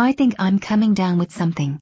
I think I'm coming down with something.